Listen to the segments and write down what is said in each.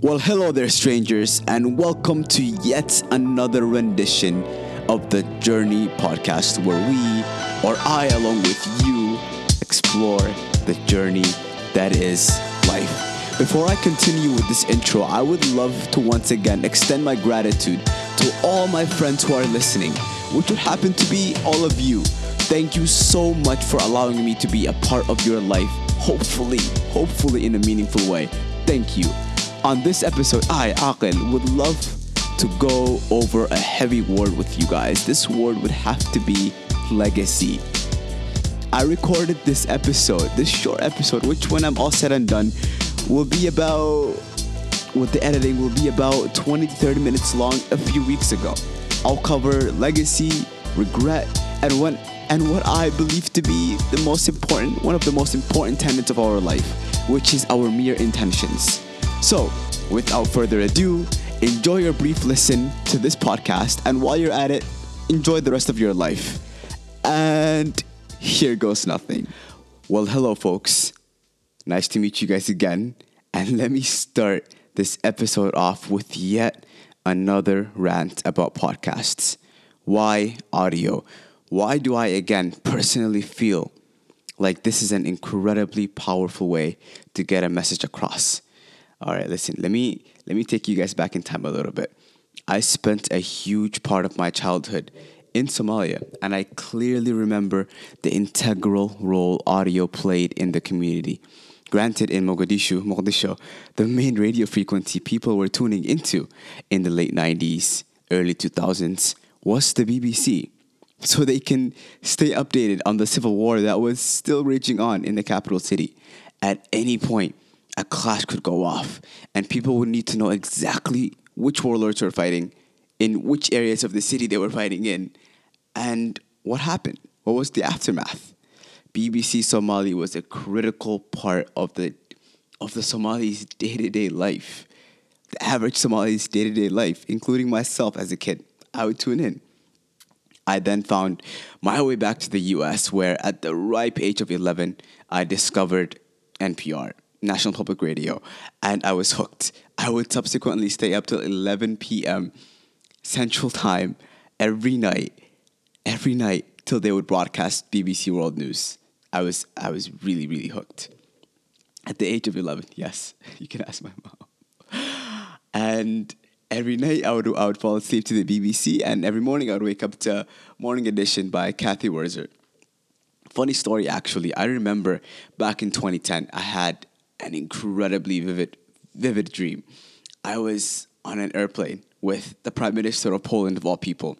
Well, hello there, strangers, and welcome to yet another rendition of the Journey podcast, where we, or I, along with you, explore the journey that is life. Before I continue with this intro, I would love to once again extend my gratitude to all my friends who are listening, which would happen to be all of you. Thank you so much for allowing me to be a part of your life, hopefully, hopefully in a meaningful way. Thank you. On this episode, I, Aqil, would love to go over a heavy word with you guys. This word would have to be legacy. I recorded this episode, this short episode, which when I'm all said and done, will be about, with the editing, will be about 20 to 30 minutes long a few weeks ago. I'll cover legacy, regret, and what and what I believe to be the most important, one of the most important tenets of our life, which is our mere intentions. So, without further ado, enjoy your brief listen to this podcast, and while you're at it, enjoy the rest of your life. And here goes nothing. Well, hello, folks. Nice to meet you guys again. And let me start this episode off with yet another rant about podcasts. Why audio? Why do I again personally feel like this is an incredibly powerful way to get a message across? All right, listen, let me let me take you guys back in time a little bit. I spent a huge part of my childhood in Somalia, and I clearly remember the integral role audio played in the community. Granted, in Mogadishu, Mogadishu, the main radio frequency people were tuning into in the late 90s, early 2000s was the BBC. So they can stay updated on the civil war that was still raging on in the capital city. At any point, a clash could go off, and people would need to know exactly which warlords were fighting, in which areas of the city they were fighting in, and what happened. What was the aftermath? BBC Somali was a critical part of the of the Somali's day to day life, the average Somali's day to day life, including myself as a kid. I would tune in. I then found my way back to the US, where at the ripe age of 11, I discovered NPR. National Public Radio, and I was hooked. I would subsequently stay up till 11 p.m. Central Time every night, every night till they would broadcast BBC World News. I was I was really really hooked. At the age of 11, yes, you can ask my mom. And every night I would I would fall asleep to the BBC, and every morning I would wake up to Morning Edition by Cathy Wurzer Funny story, actually. I remember back in 2010, I had an incredibly vivid, vivid dream. I was on an airplane with the Prime Minister of Poland, of all people,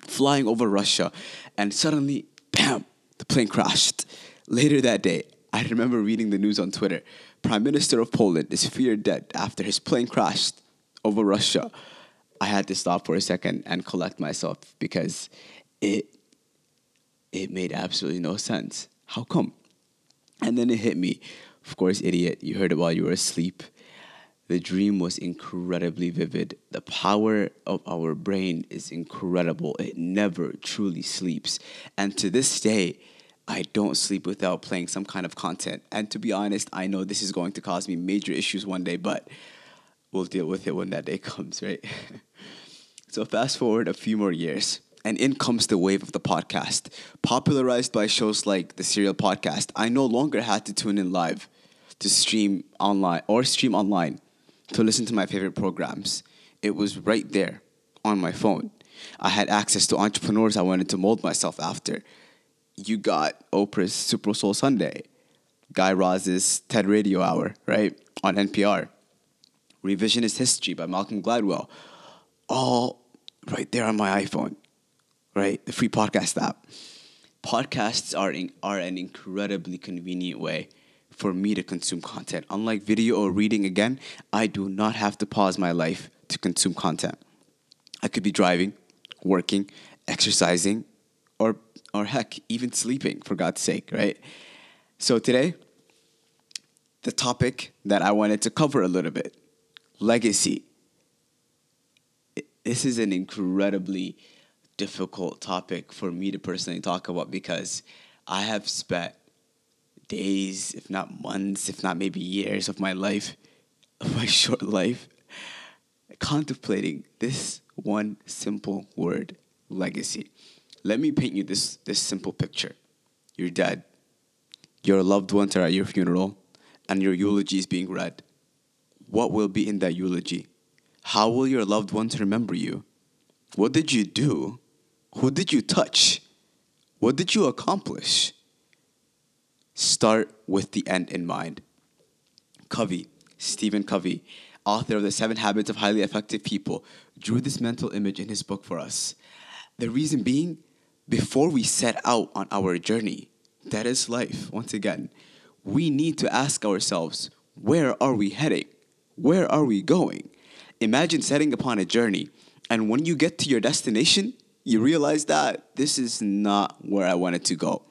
flying over Russia, and suddenly, bam, the plane crashed. Later that day, I remember reading the news on Twitter. Prime Minister of Poland is feared dead after his plane crashed over Russia. I had to stop for a second and collect myself because it it made absolutely no sense. How come? And then it hit me. Of course, idiot, you heard it while you were asleep. The dream was incredibly vivid. The power of our brain is incredible. It never truly sleeps. And to this day, I don't sleep without playing some kind of content. And to be honest, I know this is going to cause me major issues one day, but we'll deal with it when that day comes, right? so, fast forward a few more years and in comes the wave of the podcast. Popularized by shows like the Serial Podcast, I no longer had to tune in live to stream online or stream online to listen to my favorite programs. It was right there on my phone. I had access to entrepreneurs I wanted to mold myself after. You got Oprah's Super Soul Sunday, Guy Raz's TED Radio Hour, right, on NPR, Revisionist History by Malcolm Gladwell, all right there on my iPhone right? The free podcast app. Podcasts are in, are an incredibly convenient way for me to consume content. Unlike video or reading, again, I do not have to pause my life to consume content. I could be driving, working, exercising, or or heck, even sleeping for God's sake, right? So today, the topic that I wanted to cover a little bit, legacy. This is an incredibly difficult topic for me to personally talk about because I have spent days, if not months, if not maybe years of my life of my short life contemplating this one simple word legacy. Let me paint you this, this simple picture. You're dead. Your loved ones are at your funeral, and your eulogy is being read. What will be in that eulogy? How will your loved ones remember you? What did you do? Who did you touch? What did you accomplish? Start with the end in mind. Covey, Stephen Covey, author of The Seven Habits of Highly Effective People, drew this mental image in his book for us. The reason being, before we set out on our journey, that is life, once again, we need to ask ourselves, where are we heading? Where are we going? Imagine setting upon a journey, and when you get to your destination, you realize that this is not where I wanted to go.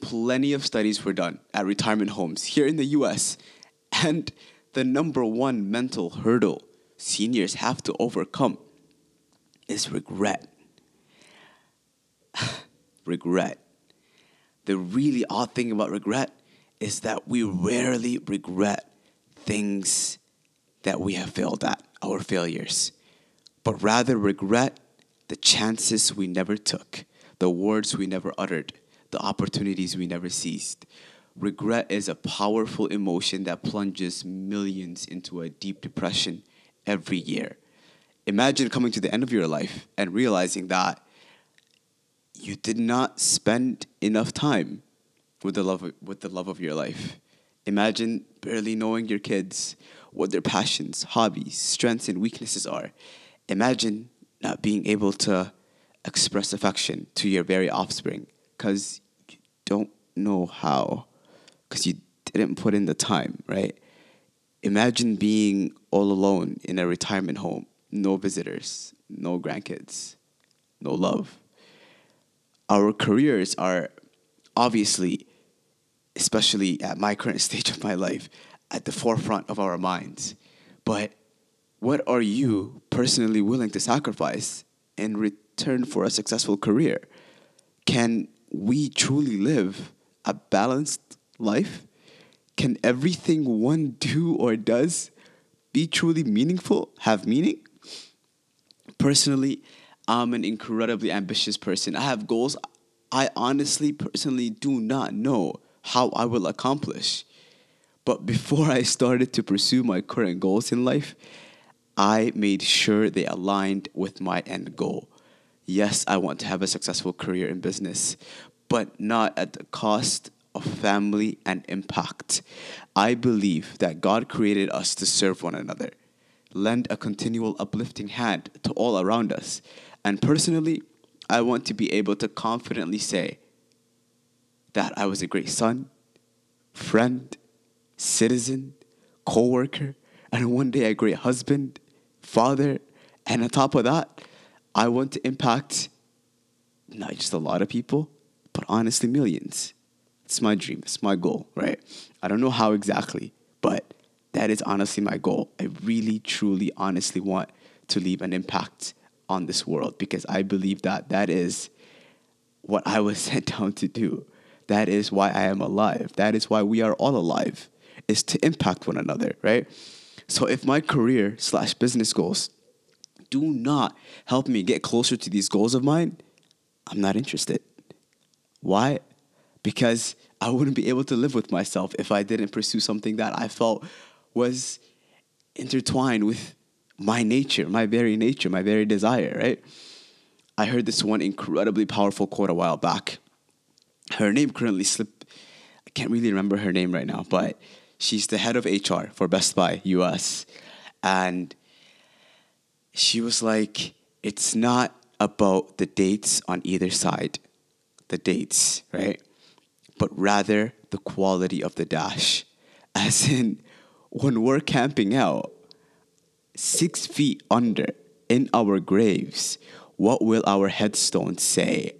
Plenty of studies were done at retirement homes here in the US, and the number one mental hurdle seniors have to overcome is regret. regret. The really odd thing about regret is that we rarely regret things that we have failed at, our failures, but rather regret the chances we never took, the words we never uttered, the opportunities we never seized. Regret is a powerful emotion that plunges millions into a deep depression every year. Imagine coming to the end of your life and realizing that you did not spend enough time with the love of, with the love of your life. Imagine barely knowing your kids, what their passions, hobbies, strengths and weaknesses are. Imagine not being able to express affection to your very offspring cuz you don't know how cuz you didn't put in the time, right? Imagine being all alone in a retirement home, no visitors, no grandkids, no love our careers are obviously, especially at my current stage of my life, at the forefront of our minds. But what are you personally willing to sacrifice in return for a successful career? Can we truly live a balanced life? Can everything one do or does be truly meaningful, have meaning? Personally, I'm an incredibly ambitious person. I have goals I honestly, personally do not know how I will accomplish. But before I started to pursue my current goals in life, I made sure they aligned with my end goal. Yes, I want to have a successful career in business, but not at the cost of family and impact. I believe that God created us to serve one another, lend a continual uplifting hand to all around us, and personally, I want to be able to confidently say that I was a great son, friend, citizen, co-worker, and one day a great husband, father, and on top of that, I want to impact not just a lot of people, but honestly millions. It's my dream, it's my goal, right? I don't know how exactly, but that is honestly my goal. I really, truly, honestly want to leave an impact on this world because I believe that that is what I was sent down to do. That is why I am alive. That is why we are all alive, is to impact one another, right? So if my career slash business goals do not help me get closer to these goals of mine, I'm not interested. Why? Because I wouldn't be able to live with myself if I didn't pursue something that I felt was intertwined with my nature, my very nature, my very desire, right? I heard this one incredibly powerful quote a while back. Her name currently slipped, I can't really remember her name right now, but she's the head of HR for Best Buy US. And she was like, it's not about the dates on either side, the dates, right? But rather the quality of the dash. As in, when we're camping out, six feet under in our graves, what will our headstones say?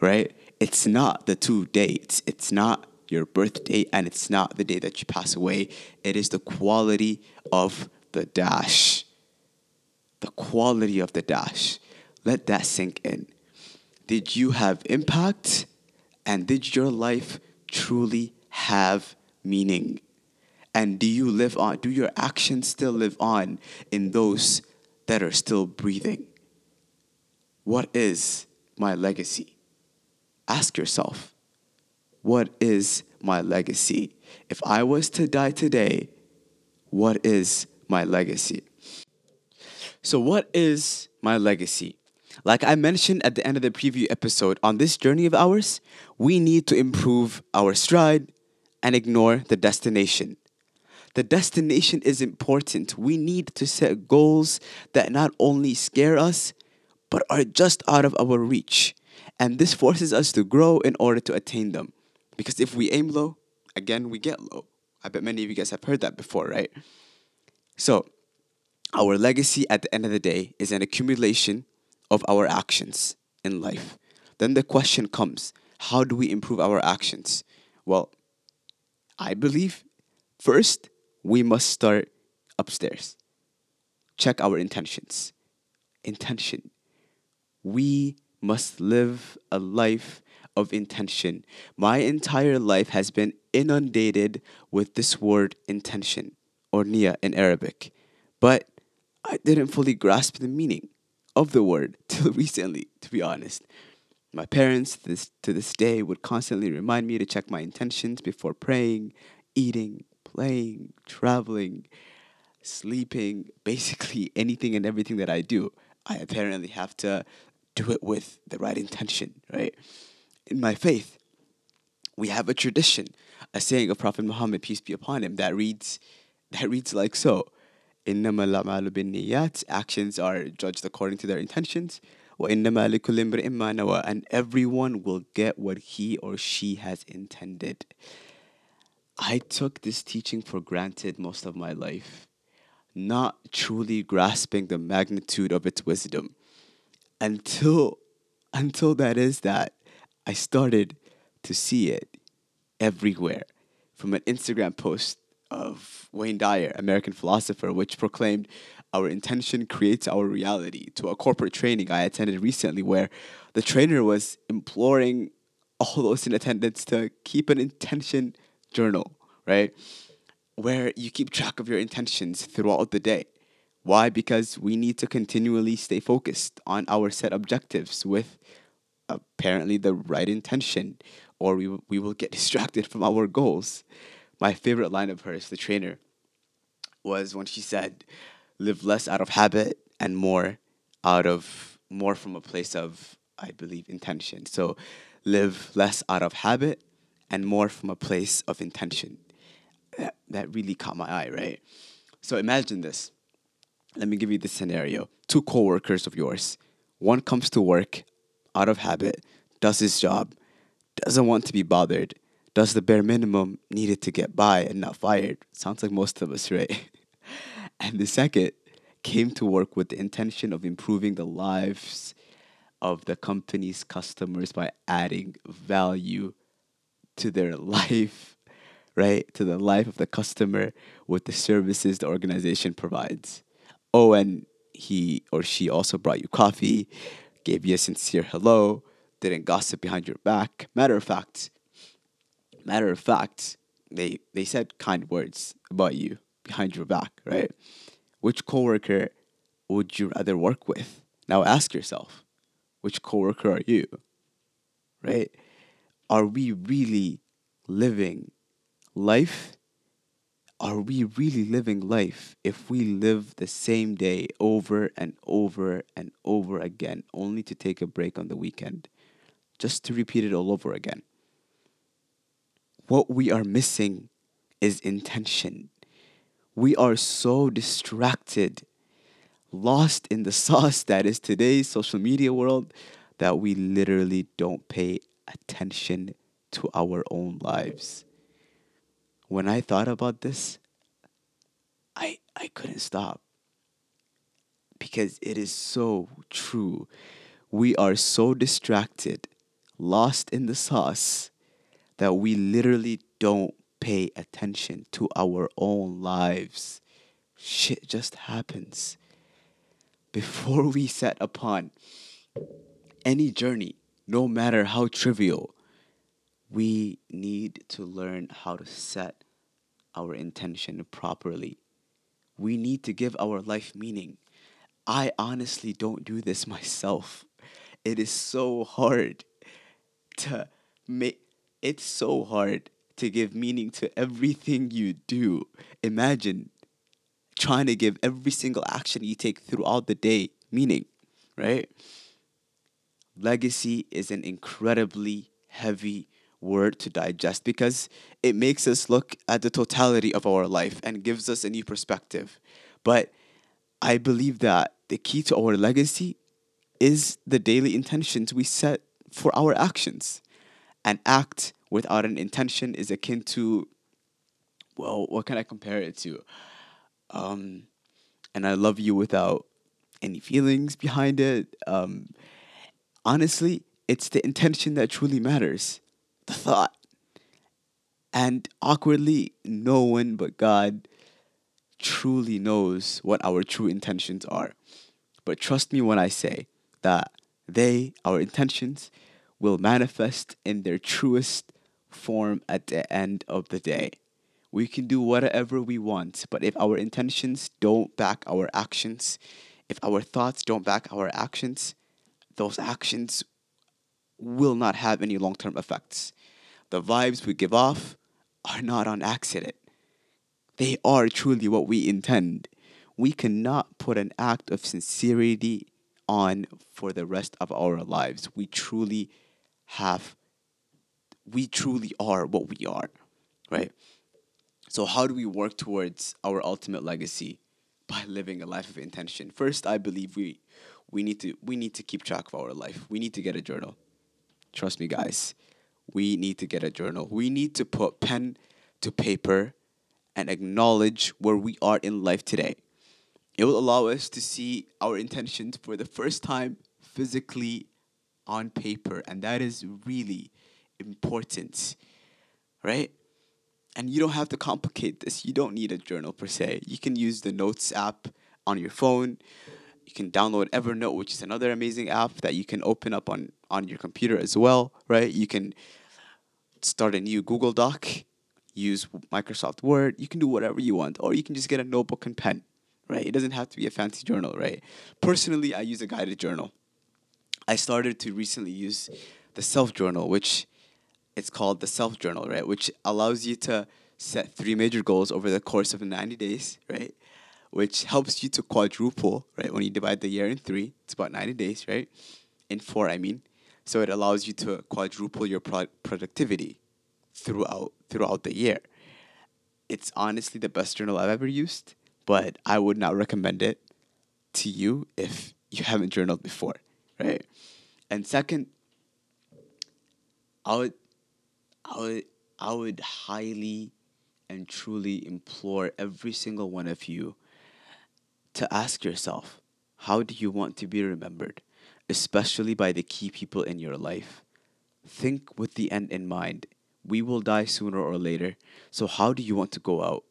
Right? It's not the two dates. It's not your birthday and it's not the day that you pass away. It is the quality of the dash. The quality of the dash. Let that sink in. Did you have impact? And did your life truly have meaning? And do you live on? Do your actions still live on in those that are still breathing? What is my legacy? Ask yourself, what is my legacy? If I was to die today, what is my legacy? So, what is my legacy? Like I mentioned at the end of the preview episode, on this journey of ours, we need to improve our stride and ignore the destination. The destination is important. We need to set goals that not only scare us, but are just out of our reach. And this forces us to grow in order to attain them. Because if we aim low, again, we get low. I bet many of you guys have heard that before, right? So, our legacy at the end of the day is an accumulation of our actions in life. Then the question comes how do we improve our actions? Well, I believe first we must start upstairs. Check our intentions. Intention. We must live a life of intention. My entire life has been inundated with this word intention or niya in Arabic, but I didn't fully grasp the meaning of the word till recently, to be honest. My parents, this, to this day, would constantly remind me to check my intentions before praying, eating, playing, traveling, sleeping, basically anything and everything that I do. I apparently have to do it with the right intention, right? in my faith, we have a tradition, a saying of Prophet Muhammad, peace be upon him, that reads, that reads like so. Actions are judged according to their intentions. And everyone will get what he or she has intended. I took this teaching for granted most of my life, not truly grasping the magnitude of its wisdom until until that is that I started to see it everywhere from an Instagram post of Wayne Dyer, American philosopher, which proclaimed our intention creates our reality to a corporate training I attended recently where the trainer was imploring all those in attendance to keep an intention journal, right? Where you keep track of your intentions throughout the day. Why? Because we need to continually stay focused on our set objectives with apparently the right intention, or we, we will get distracted from our goals my favorite line of hers, the trainer, was when she said, live less out of habit and more out of more from a place of, I believe, intention. So live less out of habit and more from a place of intention. That, that really caught my eye, right? So imagine this. Let me give you this scenario. Two coworkers of yours. One comes to work out of habit, does his job, doesn't want to be bothered, does the bare minimum needed to get by and not fired. Sounds like most of us, right? and the second came to work with the intention of improving the lives of the company's customers by adding value to their life, right? To the life of the customer with the services the organization provides. Oh, and he or she also brought you coffee, gave you a sincere hello, didn't gossip behind your back. Matter of fact, Matter of fact, they they said kind words about you behind your back, right? Which coworker would you rather work with? Now ask yourself, which coworker are you? Right? Are we really living life? Are we really living life if we live the same day over and over and over again, only to take a break on the weekend, just to repeat it all over again? what we are missing is intention. We are so distracted, lost in the sauce that is today's social media world, that we literally don't pay attention to our own lives. When I thought about this, I, I couldn't stop because it is so true. We are so distracted, lost in the sauce, that we literally don't pay attention to our own lives. Shit just happens. Before we set upon any journey, no matter how trivial, we need to learn how to set our intention properly. We need to give our life meaning. I honestly don't do this myself. It is so hard to make it's so hard to give meaning to everything you do. Imagine trying to give every single action you take throughout the day meaning, right? Legacy is an incredibly heavy word to digest because it makes us look at the totality of our life and gives us a new perspective. But I believe that the key to our legacy is the daily intentions we set for our actions. An act without an intention is akin to, well, what can I compare it to? Um, and I love you without any feelings behind it. Um, honestly, it's the intention that truly matters, the thought. And awkwardly, no one but God truly knows what our true intentions are. But trust me when I say that they, our intentions, will manifest in their truest form at the end of the day. We can do whatever we want, but if our intentions don't back our actions, if our thoughts don't back our actions, those actions will not have any long term effects. The vibes we give off are not on accident, they are truly what we intend. We cannot put an act of sincerity on for the rest of our lives. We truly have, we truly are what we are, right? So, how do we work towards our ultimate legacy? By living a life of intention. First, I believe we we need to we need to keep track of our life. We need to get a journal. Trust me, guys. We need to get a journal. We need to put pen to paper and acknowledge where we are in life today. It will allow us to see our intentions for the first time physically on paper, and that is really important, right? And you don't have to complicate this. You don't need a journal per se. You can use the Notes app on your phone. You can download Evernote, which is another amazing app that you can open up on, on your computer as well, right? You can start a new Google Doc, use Microsoft Word. You can do whatever you want, or you can just get a notebook and pen, right? It doesn't have to be a fancy journal, right? Personally, I use a guided journal. I started to recently use the self journal, which it's called the self journal, right? Which allows you to set three major goals over the course of 90 days, right? Which helps you to quadruple, right? When you divide the year in three, it's about 90 days, right? In four, I mean. So it allows you to quadruple your pro- productivity throughout throughout the year. It's honestly the best journal I've ever used, but I would not recommend it to you if you haven't journaled before, right? And second, I would I would I would highly and truly implore every single one of you to ask yourself how do you want to be remembered, especially by the key people in your life? Think with the end in mind. We will die sooner or later, so how do you want to go out?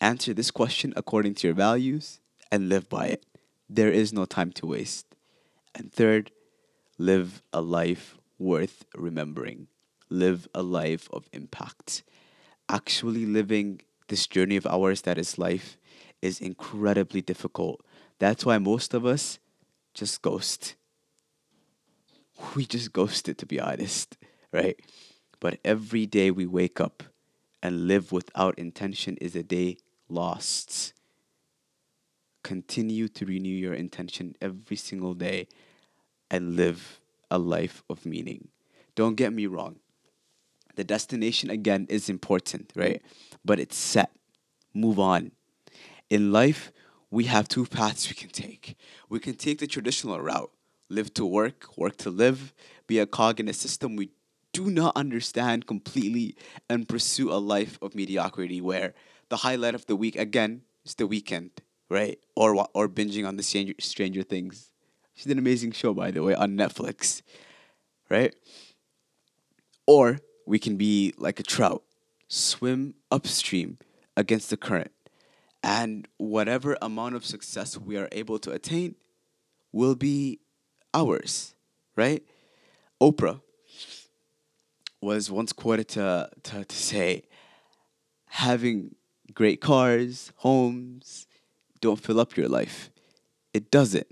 Answer this question according to your values and live by it. There is no time to waste. And third, live a life worth remembering. Live a life of impact. Actually living this journey of ours that is life is incredibly difficult. That's why most of us just ghost. We just ghost it, to be honest, right? But every day we wake up and live without intention is a day lost. Continue to renew your intention every single day and live a life of meaning. Don't get me wrong. The destination, again, is important, right? But it's set. Move on in life, we have two paths we can take. We can take the traditional route live to work, work to live, be a cog in a system we do not understand completely, and pursue a life of mediocrity where the highlight of the week, again, is the weekend, right? Or, or binging on the Stranger, Stranger Things. She's an amazing show, by the way, on Netflix, right? Or we can be like a trout, swim upstream against the current and whatever amount of success we are able to attain will be ours, right? Oprah was once quoted to, to, to say, having great cars, homes, don't fill up your life. It doesn't.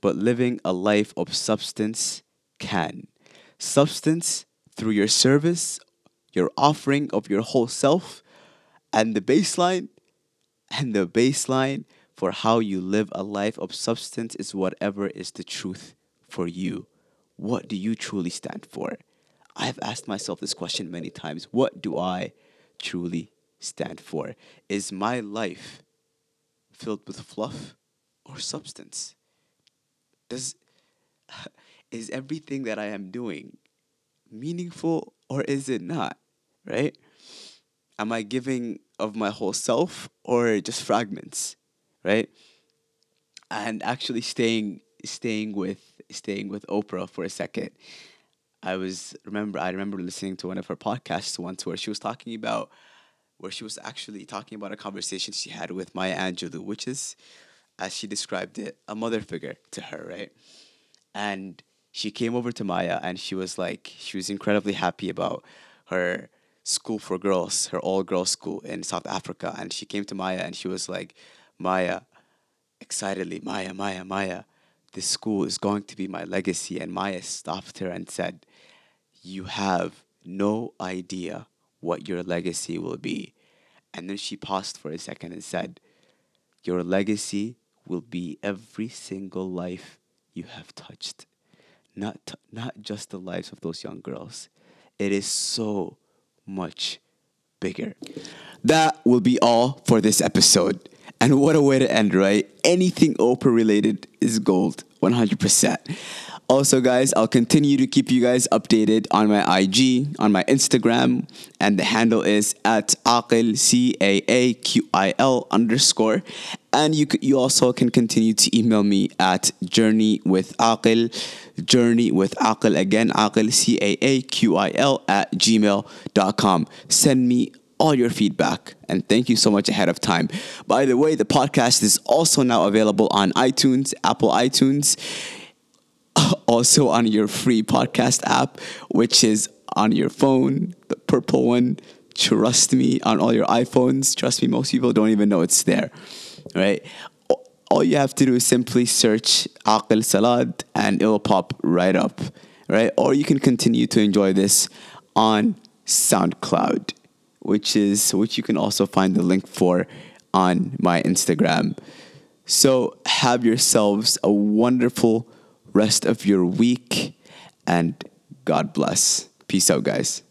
But living a life of substance can. Substance through your service, your offering of your whole self, and the baseline, and the baseline for how you live a life of substance is whatever is the truth for you. What do you truly stand for? I've asked myself this question many times. What do I truly stand for? Is my life filled with fluff or substance? Does is everything that I am doing meaningful or is it not? Right? Am I giving of my whole self or just fragments? Right? And actually staying staying with staying with Oprah for a second. I was remember I remember listening to one of her podcasts once where she was talking about where she was actually talking about a conversation she had with Maya Angelou, which is, as she described it, a mother figure to her, right? And she came over to Maya and she was like, she was incredibly happy about her school for girls, her all girls school in South Africa. And she came to Maya and she was like, Maya, excitedly, Maya, Maya, Maya, this school is going to be my legacy. And Maya stopped her and said, You have no idea what your legacy will be. And then she paused for a second and said, Your legacy will be every single life you have touched. Not, t- not just the lives of those young girls. It is so much bigger. That will be all for this episode. And what a way to end, right? Anything Oprah related is gold, 100%. Also, guys, I'll continue to keep you guys updated on my IG, on my Instagram, and the handle is at Aqil, C A A Q I L underscore. And you, you also can continue to email me at journey with Aqil, journey with Aqil, again, Aqil, C A A Q I L, at gmail.com. Send me all your feedback. And thank you so much ahead of time. By the way, the podcast is also now available on iTunes, Apple iTunes also on your free podcast app, which is on your phone, the purple one. Trust me, on all your iPhones. Trust me, most people don't even know it's there, right? All you have to do is simply search Aqil Salad and it'll pop right up, right? Or you can continue to enjoy this on SoundCloud, which is which you can also find the link for on my Instagram. So have yourselves a wonderful rest of your week and God bless. Peace out, guys.